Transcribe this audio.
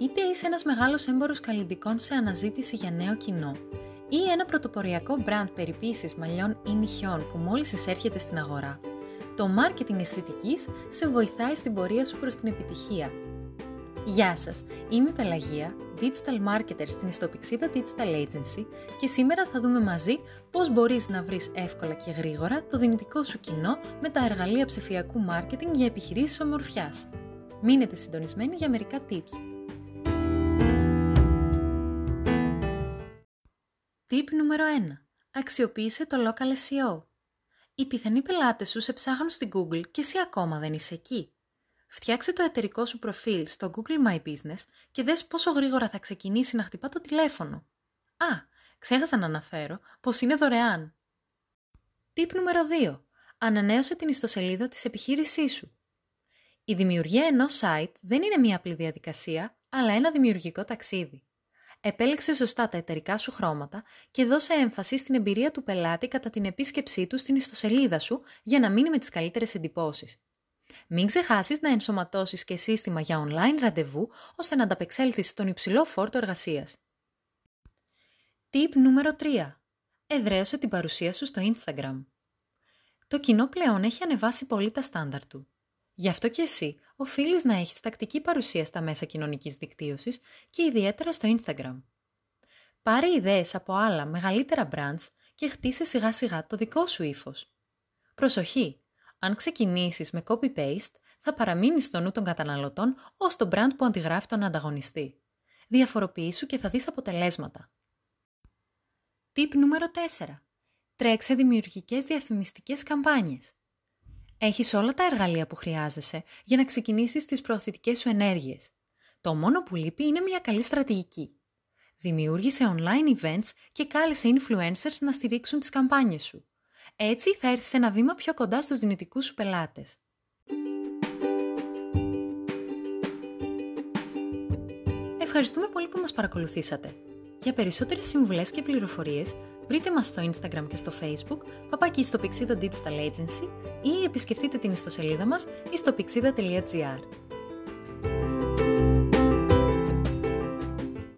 Είτε είσαι ένας μεγάλος έμπορος καλλιντικών σε αναζήτηση για νέο κοινό, ή ένα πρωτοποριακό μπραντ περιποίησης μαλλιών ή νυχιών που μόλις εισέρχεται στην αγορά, το marketing αισθητικής σε βοηθάει στην πορεία σου προς την επιτυχία. Γεια σας, είμαι η Πελαγία, Digital Marketer στην ιστοπηξίδα Digital Agency και σήμερα θα δούμε μαζί πώς μπορείς να βρεις εύκολα και γρήγορα το δυνητικό σου κοινό με τα εργαλεία ψηφιακού marketing για επιχειρήσεις ομορφιάς. Μείνετε συντονισμένοι για μερικά tips. Tip νούμερο 1. Αξιοποίησε το Local SEO. Οι πιθανοί πελάτες σου σε ψάχνουν στην Google και εσύ ακόμα δεν είσαι εκεί. Φτιάξε το εταιρικό σου προφίλ στο Google My Business και δες πόσο γρήγορα θα ξεκινήσει να χτυπά το τηλέφωνο. Α, ξέχασα να αναφέρω πως είναι δωρεάν. Tip νούμερο 2. Ανανέωσε την ιστοσελίδα της επιχείρησής σου. Η δημιουργία ενός site δεν είναι μια απλή διαδικασία, αλλά ένα δημιουργικό ταξίδι. Επέλεξε σωστά τα εταιρικά σου χρώματα και δώσε έμφαση στην εμπειρία του πελάτη κατά την επίσκεψή του στην ιστοσελίδα σου για να μείνει με τις καλύτερες εντυπώσεις. Μην ξεχάσεις να ενσωματώσεις και σύστημα για online ραντεβού ώστε να ανταπεξέλθεις στον υψηλό φόρτο εργασίας. Tip νούμερο 3. Εδραίωσε την παρουσία σου στο Instagram. Το κοινό πλέον έχει ανεβάσει πολύ τα στάνταρ του. Γι' αυτό και εσύ οφείλεις να έχεις τακτική παρουσία στα μέσα κοινωνικής δικτύωσης και ιδιαίτερα στο Instagram. Πάρε ιδέες από άλλα μεγαλύτερα brands και χτίσε σιγά σιγά το δικό σου ύφος. Προσοχή! Αν ξεκινήσεις με copy-paste, θα παραμείνεις στο νου των καταναλωτών ως το brand που αντιγράφει τον ανταγωνιστή. Διαφοροποιήσου και θα δεις αποτελέσματα. Tip νούμερο 4. Τρέξε δημιουργικές διαφημιστικές καμπάνιες. Έχεις όλα τα εργαλεία που χρειάζεσαι για να ξεκινήσεις τις προωθητικές σου ενέργειες. Το μόνο που λείπει είναι μια καλή στρατηγική. Δημιούργησε online events και κάλεσε influencers να στηρίξουν τις καμπάνιες σου. Έτσι θα έρθεις ένα βήμα πιο κοντά στους δυνητικούς σου πελάτες. Ευχαριστούμε πολύ που μας παρακολουθήσατε. Για περισσότερες συμβουλές και πληροφορίες, βρείτε μας στο Instagram και στο Facebook, παπάκι στο Pixida Digital Agency ή επισκεφτείτε την ιστοσελίδα μας στο pixida.gr.